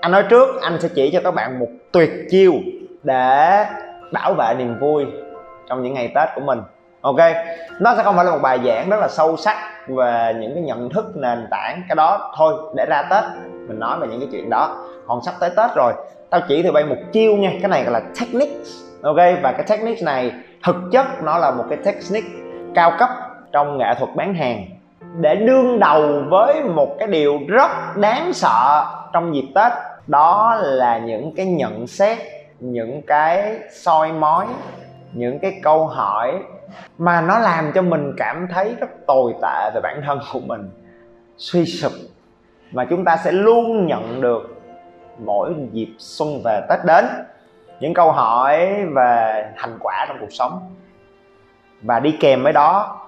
anh nói trước, anh sẽ chỉ cho các bạn một tuyệt chiêu để bảo vệ niềm vui trong những ngày tết của mình. Ok, nó sẽ không phải là một bài giảng rất là sâu sắc về những cái nhận thức, nền tảng, cái đó thôi, để ra tết mình nói về những cái chuyện đó. Còn sắp tới tết rồi, tao chỉ từ bay một chiêu nha, cái này gọi là technique ok, và cái technique này thực chất nó là một cái technique cao cấp trong nghệ thuật bán hàng để đương đầu với một cái điều rất đáng sợ trong dịp tết đó là những cái nhận xét, những cái soi mói, những cái câu hỏi mà nó làm cho mình cảm thấy rất tồi tệ về bản thân của mình. Suy sụp. Mà chúng ta sẽ luôn nhận được mỗi dịp xuân về, tết đến, những câu hỏi về thành quả trong cuộc sống. Và đi kèm với đó,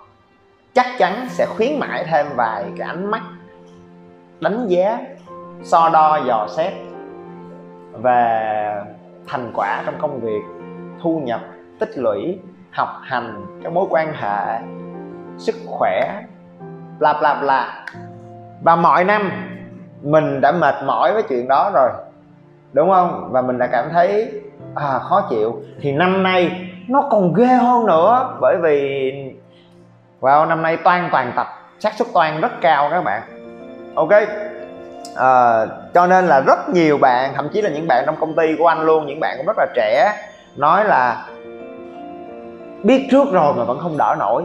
chắc chắn sẽ khuyến mãi thêm vài cái ánh mắt đánh giá so đo dò xét về thành quả trong công việc thu nhập tích lũy học hành các mối quan hệ sức khỏe bla bla bla. Và mọi năm mình đã mệt mỏi với chuyện đó rồi đúng không? Và mình đã cảm thấy à, khó chịu. Thì năm nay nó còn ghê hơn nữa bởi vì vào wow, năm nay toàn toàn tập xác suất toàn rất cao các bạn. Ok? À, cho nên là rất nhiều bạn thậm chí là những bạn trong công ty của anh luôn những bạn cũng rất là trẻ nói là biết trước rồi mà vẫn không đỡ nổi.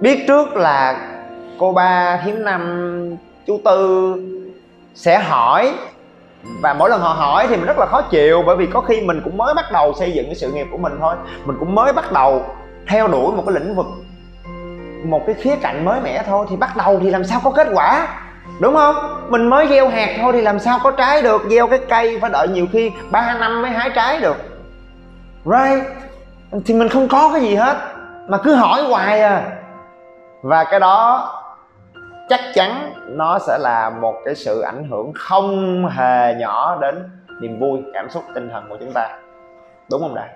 Biết trước là cô ba thím năm chú tư sẽ hỏi và mỗi lần họ hỏi thì mình rất là khó chịu bởi vì có khi mình cũng mới bắt đầu xây dựng cái sự nghiệp của mình thôi. Mình cũng mới bắt đầu theo đuổi một cái lĩnh vực một cái khía cạnh mới mẻ thôi thì bắt đầu thì làm sao có kết quả? Đúng không? Mình mới gieo hạt thôi thì làm sao có trái được? Gieo cái cây phải đợi nhiều khi 3 năm mới hái trái được. Right? Thì mình không có cái gì hết. Mà cứ hỏi hoài à. Và cái đó chắc chắn nó sẽ là một cái sự ảnh hưởng không hề nhỏ đến niềm vui, cảm xúc, tinh thần của chúng ta. Đúng không đại?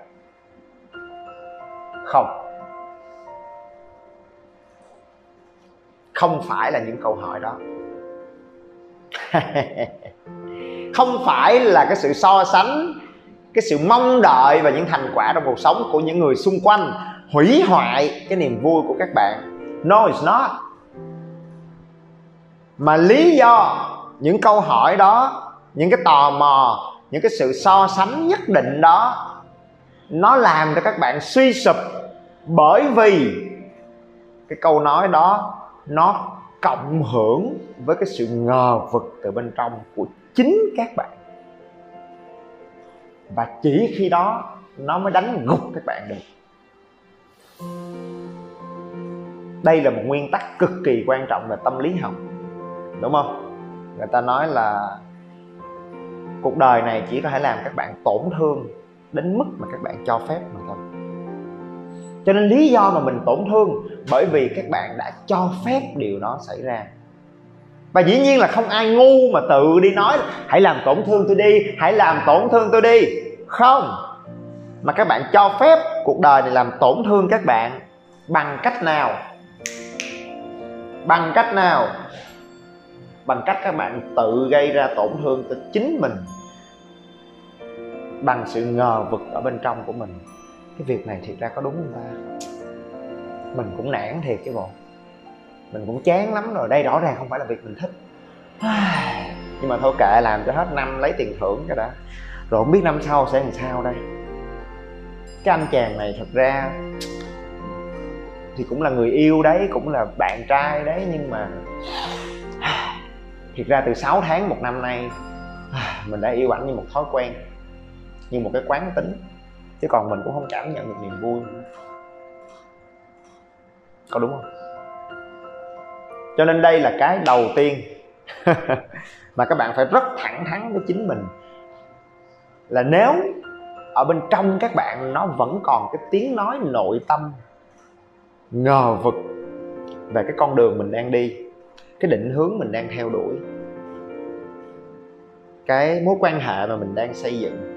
Không. Không phải là những câu hỏi đó. không phải là cái sự so sánh, cái sự mong đợi và những thành quả trong cuộc sống của những người xung quanh hủy hoại cái niềm vui của các bạn. No, it's not. Mà lý do những câu hỏi đó, những cái tò mò, những cái sự so sánh nhất định đó, nó làm cho các bạn suy sụp bởi vì cái câu nói đó, nó cộng hưởng với cái sự ngờ vực từ bên trong của chính các bạn. Và chỉ khi đó nó mới đánh gục các bạn được. Đây là một nguyên tắc cực kỳ quan trọng về tâm lý học, đúng không? Người ta nói là cuộc đời này chỉ có thể làm các bạn tổn thương đến mức mà các bạn cho phép mà cho nên lý do mà mình tổn thương bởi vì các bạn đã cho phép điều đó xảy ra. Và dĩ nhiên là không ai ngu mà tự đi nói hãy làm tổn thương tôi đi, hãy làm tổn thương tôi đi. Không. Mà các bạn cho phép cuộc đời này làm tổn thương các bạn bằng cách nào? Bằng cách nào? Bằng cách các bạn tự gây ra tổn thương cho chính mình bằng sự ngờ vực ở bên trong của mình cái việc này thiệt ra có đúng không ta? Mình cũng nản thiệt chứ bộ. Mình cũng chán lắm rồi, đây rõ ràng không phải là việc mình thích. Nhưng mà thôi kệ, làm cho hết năm lấy tiền thưởng cái đã. Rồi không biết năm sau sẽ làm sao đây. Cái anh chàng này thật ra thì cũng là người yêu đấy, cũng là bạn trai đấy, nhưng mà thiệt ra từ 6 tháng một năm nay, mình đã yêu ảnh như một thói quen, như một cái quán tính chứ còn mình cũng không cảm nhận được niềm vui. Có đúng không? Cho nên đây là cái đầu tiên mà các bạn phải rất thẳng thắn với chính mình. Là nếu ở bên trong các bạn nó vẫn còn cái tiếng nói nội tâm ngờ vực về cái con đường mình đang đi, cái định hướng mình đang theo đuổi, cái mối quan hệ mà mình đang xây dựng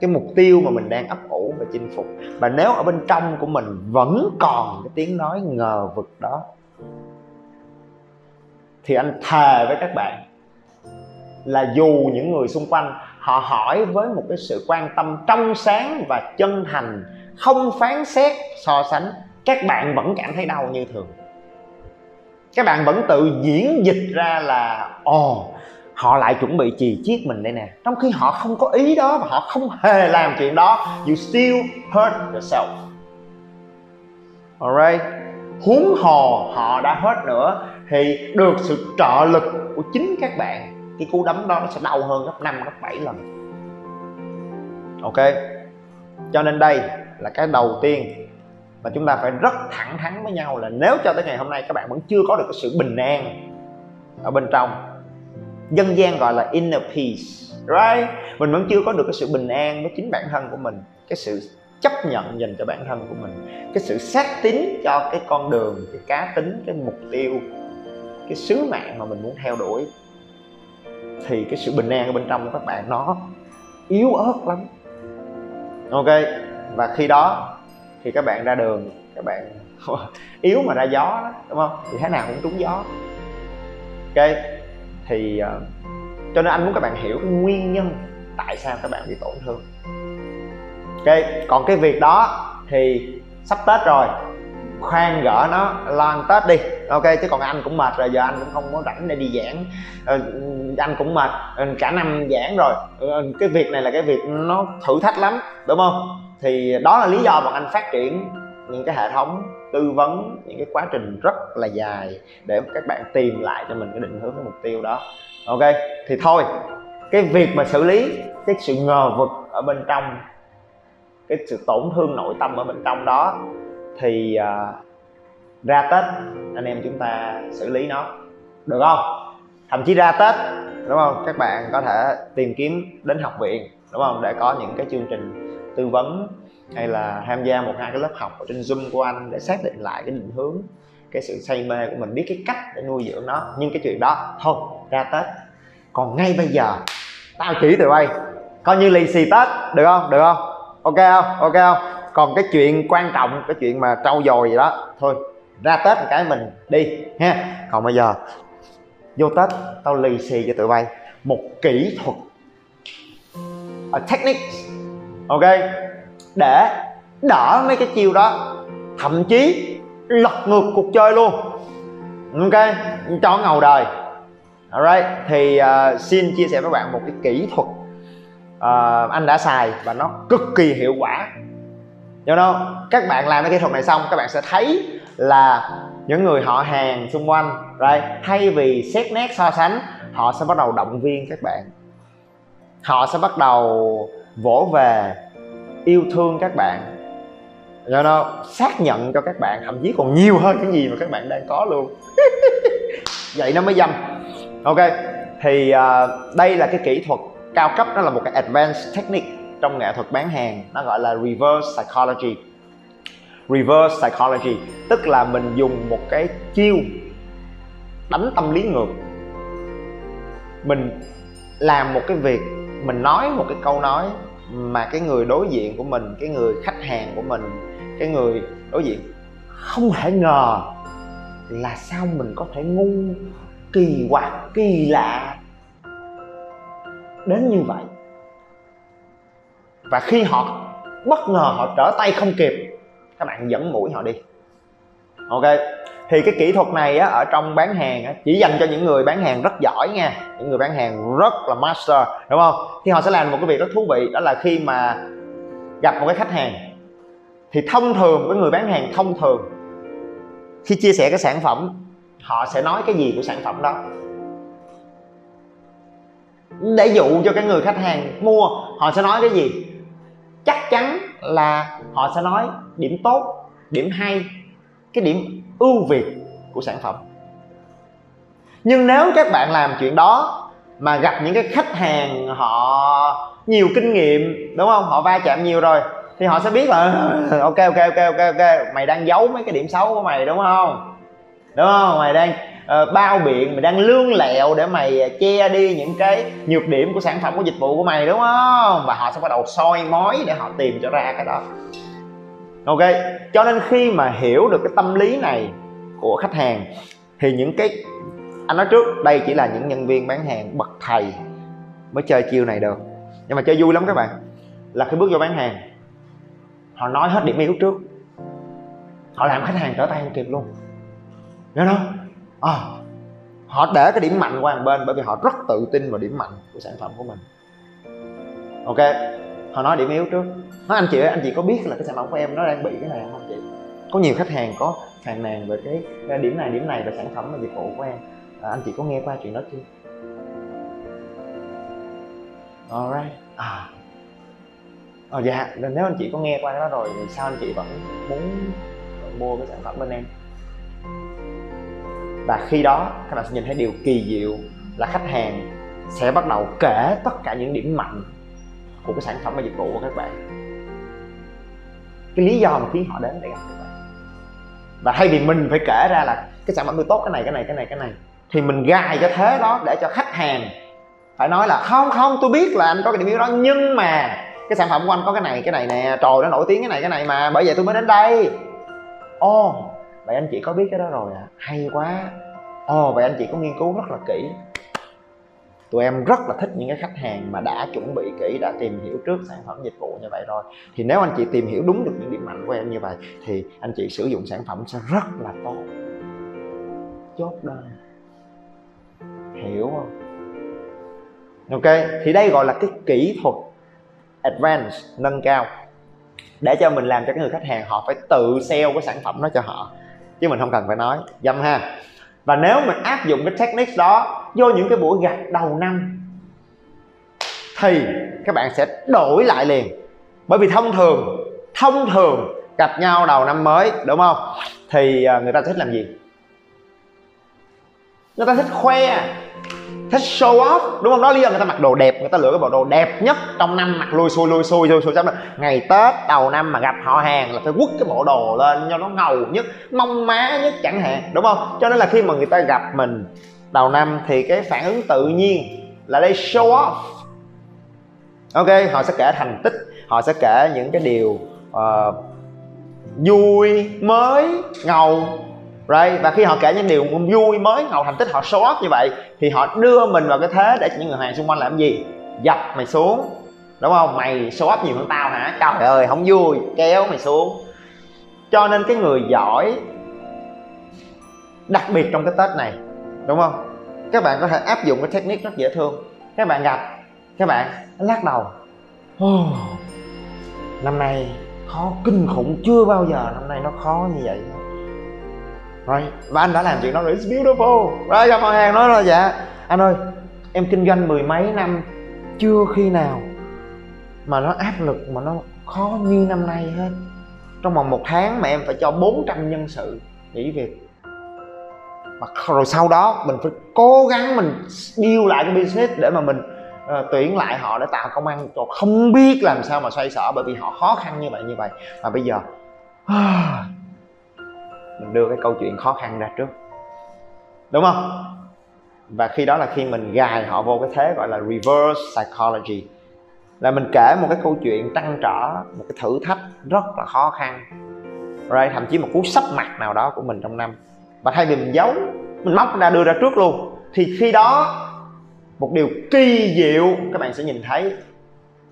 cái mục tiêu mà mình đang ấp ủ và chinh phục. Và nếu ở bên trong của mình vẫn còn cái tiếng nói ngờ vực đó, thì anh thề với các bạn là dù những người xung quanh họ hỏi với một cái sự quan tâm trong sáng và chân thành không phán xét, so sánh, các bạn vẫn cảm thấy đau như thường. Các bạn vẫn tự diễn dịch ra là, ồ họ lại chuẩn bị chì chiết mình đây nè. Trong khi họ không có ý đó và họ không hề làm chuyện đó, you still hurt yourself. Alright. Huống hồ họ đã hết nữa, thì được sự trợ lực của chính các bạn, cái cú đấm đó nó sẽ đau hơn gấp 5 gấp 7 lần. Ok. Cho nên đây là cái đầu tiên mà chúng ta phải rất thẳng thắn với nhau là nếu cho tới ngày hôm nay các bạn vẫn chưa có được cái sự bình an ở bên trong dân gian gọi là inner peace right? Mình vẫn chưa có được cái sự bình an với chính bản thân của mình cái sự chấp nhận dành cho bản thân của mình cái sự xác tín cho cái con đường cái cá tính cái mục tiêu cái sứ mạng mà mình muốn theo đuổi. Thì cái sự bình an ở bên trong của các bạn nó yếu ớt lắm. Ok và khi đó thì các bạn ra đường các bạn yếu mà ra gió đó, đúng không? Thì thế nào cũng trúng gió. Ok thì uh, cho nên anh muốn các bạn hiểu cái nguyên nhân tại sao các bạn bị tổn thương. Ok còn cái việc đó thì sắp tết rồi khoan gỡ nó lo tết đi. Ok chứ còn anh cũng mệt rồi giờ anh cũng không có rảnh để đi giảng. Ờ, anh cũng mệt ờ, cả năm giảng rồi. Ờ, cái việc này là cái việc nó thử thách lắm đúng không? Thì đó là lý do mà anh phát triển những cái hệ thống tư vấn những cái quá trình rất là dài để các bạn tìm lại cho mình cái định hướng cái mục tiêu đó. Ok thì thôi cái việc mà xử lý cái sự ngờ vực ở bên trong cái sự tổn thương nội tâm ở bên trong đó thì uh, ra tết anh em chúng ta xử lý nó. Được không? Thậm chí ra tết đúng không? Các bạn có thể tìm kiếm đến học viện đúng không? Để có những cái chương trình tư vấn hay là tham gia một hai cái lớp học ở trên zoom của anh để xác định lại cái định hướng, cái sự say mê của mình, biết cái cách để nuôi dưỡng nó. Nhưng cái chuyện đó, thôi, ra tết. Còn ngay bây giờ, tao chỉ tụi bay. Coi như lì xì tết, được không? Được không? Ok không? Ok không? Còn cái chuyện quan trọng, cái chuyện mà trau dồi gì đó, thôi, ra tết một cái mình đi, ha. Còn bây giờ, vô tết, tao lì xì cho tụi bay một kỹ thuật, a technique, ok? Để đỡ mấy cái chiêu đó thậm chí lật ngược cuộc chơi luôn. Ok cho ngầu đời. Alright thì uh, xin chia sẻ với bạn một cái kỹ thuật uh, anh đã xài và nó cực kỳ hiệu quả. Do đó các bạn làm cái kỹ thuật này xong các bạn sẽ thấy là những người họ hàng xung quanh right, thay vì xét nét so sánh họ sẽ bắt đầu động viên các bạn. Họ sẽ bắt đầu vỗ về yêu thương các bạn. Do đó xác nhận cho các bạn thậm chí còn nhiều hơn những gì mà các bạn đang có luôn. Vậy nó mới dâm. Ok thì uh, đây là cái kỹ thuật cao cấp nó là một cái advanced technique trong nghệ thuật bán hàng. Nó gọi là reverse psychology. Reverse psychology tức là mình dùng một cái chiêu đánh tâm lý ngược. Mình làm một cái việc mình nói một cái câu nói mà cái người đối diện của mình, cái người khách hàng của mình, cái người đối diện không thể ngờ là sao mình có thể ngu, kỳ quặc, kỳ lạ đến như vậy. Và khi họ bất ngờ họ trở tay không kịp, các bạn dẫn mũi họ đi. Ok thì cái kỹ thuật này á, ở trong bán hàng á, chỉ dành cho những người bán hàng rất giỏi nha. Những người bán hàng rất là master đúng không? Thì họ sẽ làm một cái việc rất thú vị đó là khi mà gặp một cái khách hàng thì thông thường với người bán hàng thông thường khi chia sẻ cái sản phẩm họ sẽ nói cái gì của sản phẩm đó. Để dụ cho cái người khách hàng mua họ sẽ nói cái gì? Chắc chắn là họ sẽ nói điểm tốt điểm hay. Cái điểm ưu việt của sản phẩm. Nhưng nếu các bạn làm chuyện đó mà gặp những cái khách hàng họ nhiều kinh nghiệm đúng không? Họ va chạm nhiều rồi thì họ sẽ biết là ok ok ok ok ok mày đang giấu mấy cái điểm xấu của mày đúng không? Đúng không? Mày đang uh, bao biện mày đang lương lẹo để mày che đi những cái nhược điểm của sản phẩm của dịch vụ của mày đúng không? Và họ sẽ bắt đầu soi mói để họ tìm cho ra cái đó ok cho nên khi mà hiểu được cái tâm lý này của khách hàng thì những cái anh nói trước đây chỉ là những nhân viên bán hàng bậc thầy mới chơi chiêu này được. Nhưng mà chơi vui lắm các bạn. Là khi bước vô bán hàng họ nói hết điểm yếu trước. Họ làm khách hàng trở tay không kịp luôn. Nhớ không? À, họ để cái điểm mạnh qua một bên bởi vì họ rất tự tin vào điểm mạnh của sản phẩm của mình. Ok họ nói điểm yếu trước. Nói anh chị ơi anh chị có biết là cái sản phẩm của em nó đang bị cái này không chị? Có nhiều khách hàng có phàn nàn về cái điểm này điểm này về sản phẩm và dịch vụ của em. À, anh chị có nghe qua chuyện đó chưa? Alright à. Ờ dạ. Nếu anh chị có nghe qua cái đó rồi thì sao anh chị vẫn muốn mua cái sản phẩm bên em? Và khi đó các bạn sẽ nhìn thấy điều kỳ diệu là khách hàng sẽ bắt đầu kể tất cả những điểm mạnh của cái sản phẩm và dịch vụ của các bạn. Cái lý do mà khiến họ đến để gặp các bạn. Và thay vì mình phải kể ra là cái sản phẩm tôi tốt cái này cái này cái này cái này thì mình gài cho thế đó để cho khách hàng phải nói là không không tôi biết là anh có cái điểm yếu đó nhưng mà cái sản phẩm của anh có cái này cái này nè trời nó nổi tiếng cái này cái này mà bởi vậy tôi mới đến đây. Ồ oh, vậy anh chị có biết cái đó rồi à? Hay quá. Ồ oh, vậy anh chị có nghiên cứu rất là kỹ tụi em rất là thích những cái khách hàng mà đã chuẩn bị kỹ, đã tìm hiểu trước sản phẩm dịch vụ như vậy rồi. Thì nếu anh chị tìm hiểu đúng được những điểm mạnh của em như vậy, thì anh chị sử dụng sản phẩm sẽ rất là tốt. Chốt đơn. Hiểu không? Ok, thì đây gọi là cái kỹ thuật advance, nâng cao. Để cho mình làm cho cái người khách hàng, họ phải tự sell cái sản phẩm đó cho họ. Chứ mình không cần phải nói. Dâm ha và nếu mình áp dụng cái technique đó vô những cái buổi gặp đầu năm, thì các bạn sẽ đổi lại liền. Bởi vì thông thường thông thường gặp nhau đầu năm mới, đúng không? Thì à, người ta thích làm gì? Người ta thích khoe thích show off đúng không? Đó lý do người ta mặc đồ đẹp người ta lựa cái bộ đồ đẹp nhất trong năm mặc lôi xôi lôi xôi lôi xôi sắp ngày tết đầu năm mà gặp họ hàng là phải quất cái bộ đồ lên cho nó ngầu nhất mông má nhất chẳng hạn đúng không? Cho nên là khi mà người ta gặp mình đầu năm thì cái phản ứng tự nhiên là đây show off. Ok họ sẽ kể thành tích họ sẽ kể những cái điều uh, vui mới ngầu right? Và khi họ kể những điều vui mới ngầu thành tích họ show off như vậy thì họ đưa mình vào cái thế để những người hàng xung quanh làm gì? Dập mày xuống. Đúng không? Mày show off nhiều hơn tao hả? Trời ơi không vui. Kéo mày xuống. Cho nên cái người giỏi đặc biệt trong cái tết này đúng không? Các bạn có thể áp dụng cái technique rất dễ thương. Các bạn gặp các bạn lắc đầu. Oh, năm nay khó kinh khủng. Chưa bao giờ năm nay nó khó như vậy rồi và anh đã làm chuyện đó rồi. It's beautiful. Rồi gặp họ hàng nói là dạ. Anh ơi em kinh doanh mười mấy năm chưa khi nào mà nó áp lực mà nó khó như năm nay hết. Trong vòng một tháng mà em phải cho 400 nhân sự nghỉ việc. Mà rồi sau đó mình phải cố gắng mình build lại cái business để mà mình uh, tuyển lại họ để tạo công ăn. Cho không biết làm sao mà xoay sở bởi vì họ khó khăn như vậy như vậy. Mà bây giờ à, mình đưa cái câu chuyện khó khăn ra trước. Đúng không? Và khi đó là khi mình gài họ vô cái thế gọi là reverse psychology. Là mình kể một cái câu chuyện trăn trở một cái thử thách rất là khó khăn. Rồi thậm chí một cú sắp mặt nào đó của mình trong năm. Và thay vì mình giấu mình móc ra đưa ra trước luôn. Thì khi đó một điều kỳ diệu các bạn sẽ nhìn thấy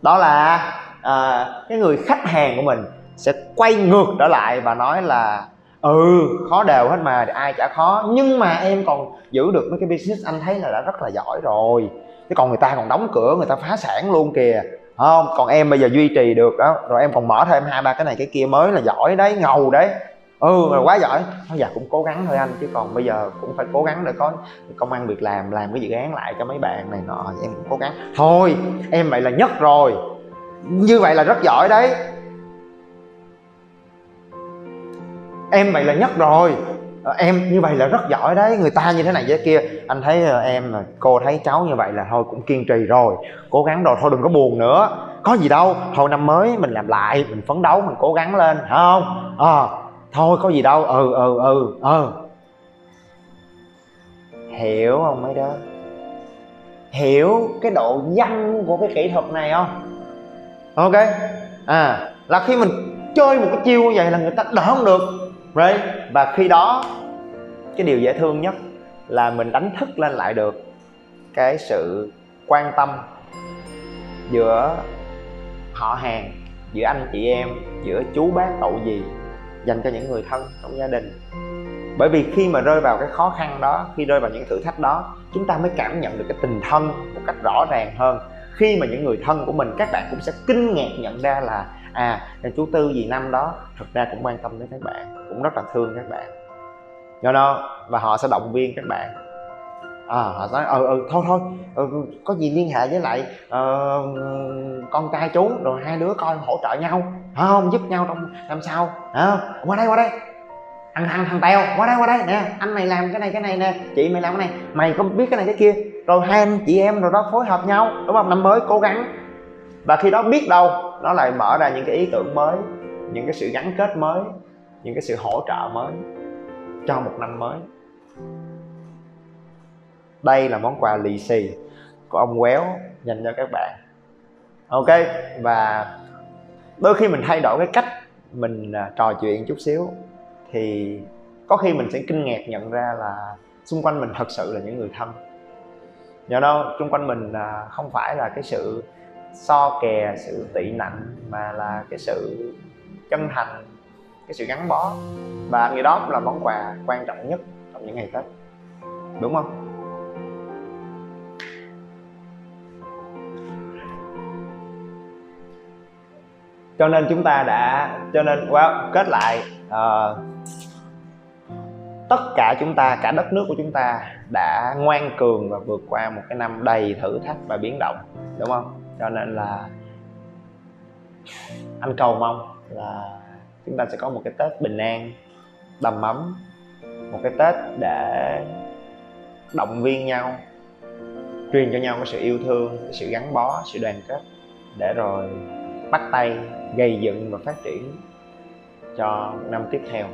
đó là à, cái người khách hàng của mình sẽ quay ngược trở lại và nói là ừ khó đều hết mà ai chả khó. Nhưng mà em còn giữ được mấy cái business anh thấy là đã rất là giỏi rồi. Chứ còn người ta còn đóng cửa, người ta phá sản luôn kìa. Không? Còn em bây giờ duy trì được, đó. Rồi em còn mở thêm hai, ba cái này cái kia mới là giỏi đấy, ngầu đấy. Ừ là quá giỏi. Thôi dạ cũng cố gắng thôi anh, chứ còn bây giờ cũng phải cố gắng để có công ăn việc làm làm cái dự án lại cho mấy bạn này nọ em cũng cố gắng. Thôi, em vậy là nhất rồi. Như vậy là rất giỏi đấy. Em vậy là nhất rồi. Ờ, em như vậy là rất giỏi đấy. Người ta như thế này thế kia. Anh thấy ờ, em ờ, cô thấy cháu như vậy là thôi cũng kiên trì rồi. Cố gắng rồi. Thôi đừng có buồn nữa. Có gì đâu. Thôi năm mới mình làm lại mình phấn đấu mình cố gắng lên phải không? Ờ à, thôi có gì đâu. Ừ ừ ừ ừ hiểu không mấy đứa hiểu cái độ văn của cái kỹ thuật này không? Ok. À là khi mình chơi một cái chiêu như vậy là người ta đỡ không được right? Và khi đó, cái điều dễ thương nhất là mình đánh thức lên lại được cái sự quan tâm giữa họ hàng, giữa anh chị em, giữa chú bác, cậu gì dành cho những người thân trong gia đình. Bởi vì khi mà rơi vào cái khó khăn đó, khi rơi vào những thử thách đó, chúng ta mới cảm nhận được cái tình thân một cách rõ ràng hơn khi mà những người thân của mình các bạn cũng sẽ kinh ngạc nhận ra là à chú tư gì năm đó thật ra cũng quan tâm đến các bạn cũng rất là thương các bạn. Do đó và họ sẽ động viên các bạn. À, họ nói ừ ừ thôi thôi ừ, có gì liên hệ với lại uh, con trai chú rồi hai đứa coi hỗ trợ nhau không? Giúp nhau trong làm sao à, qua đây qua đây. Thằng thằng thằng tèo qua đây qua đây nè anh mày làm cái này cái này nè chị mày làm cái này mày có biết cái này cái kia? Rồi hai anh chị em rồi đó phối hợp nhau, đúng không? Năm mới cố gắng. Và khi đó biết đâu, nó lại mở ra những cái ý tưởng mới, những cái sự gắn kết mới, những cái sự hỗ trợ mới cho một năm mới. Đây là món quà lì xì của ông quéo dành cho các bạn. Ok, và đôi khi mình thay đổi cái cách mình à, trò chuyện chút xíu thì có khi mình sẽ kinh ngạc nhận ra là xung quanh mình thật sự là những người thân do đó xung quanh mình là không phải là cái sự so kè sự tị nạnh mà là cái sự chân thành cái sự gắn bó. Và người đó cũng là món quà quan trọng nhất trong những ngày tết. Đúng không? Cho nên chúng ta đã cho nên wow, kết lại uh, tất cả chúng ta, cả đất nước của chúng ta đã ngoan cường và vượt qua một cái năm đầy thử thách và biến động, đúng không? Cho nên là anh cầu mong là chúng ta sẽ có một cái tết bình an, đầm ấm, một cái tết để động viên nhau, truyền cho nhau cái sự yêu thương, cái sự gắn bó, sự đoàn kết để rồi bắt tay gây dựng và phát triển cho năm tiếp theo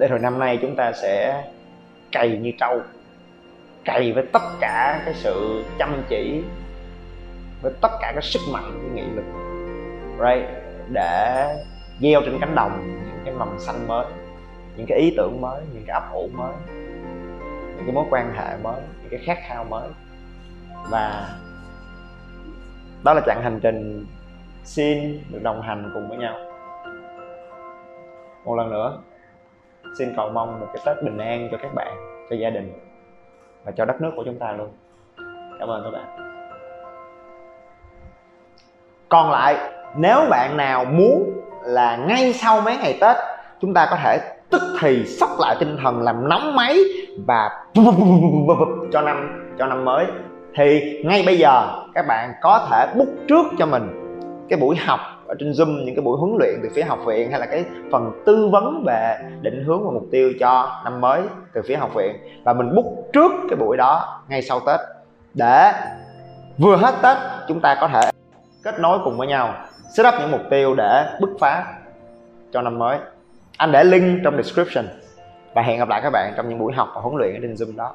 để rồi năm nay chúng ta sẽ cày như trâu, cày với tất cả cái sự chăm chỉ, với tất cả cái sức mạnh cái nghị lực, right, để gieo trên cánh đồng những cái mầm xanh mới, những cái ý tưởng mới, những cái ấp ủ mới, những cái mối quan hệ mới, những cái khát khao mới. Và đó là chặng hành trình xin được đồng hành cùng với nhau. Một lần nữa xin cầu mong một cái tết bình an cho các bạn, cho gia đình và cho đất nước của chúng ta luôn. Cảm ơn các bạn. Còn lại, nếu bạn nào muốn là ngay sau mấy ngày tết, chúng ta có thể tức thì sốc lại tinh thần làm nóng máy và cho năm cho năm mới. Thì ngay bây giờ, các bạn có thể book trước cho mình cái buổi học ở trên zoom những cái buổi huấn luyện từ phía học viện, hay là cái phần tư vấn về định hướng và mục tiêu cho năm mới từ phía học viện. Và mình book trước cái buổi đó ngay sau tết. Để vừa hết tết, chúng ta có thể kết nối cùng với nhau, set up những mục tiêu để bứt phá cho năm mới. Anh để link trong description. Và hẹn gặp lại các bạn trong những buổi học và huấn luyện ở trên zoom đó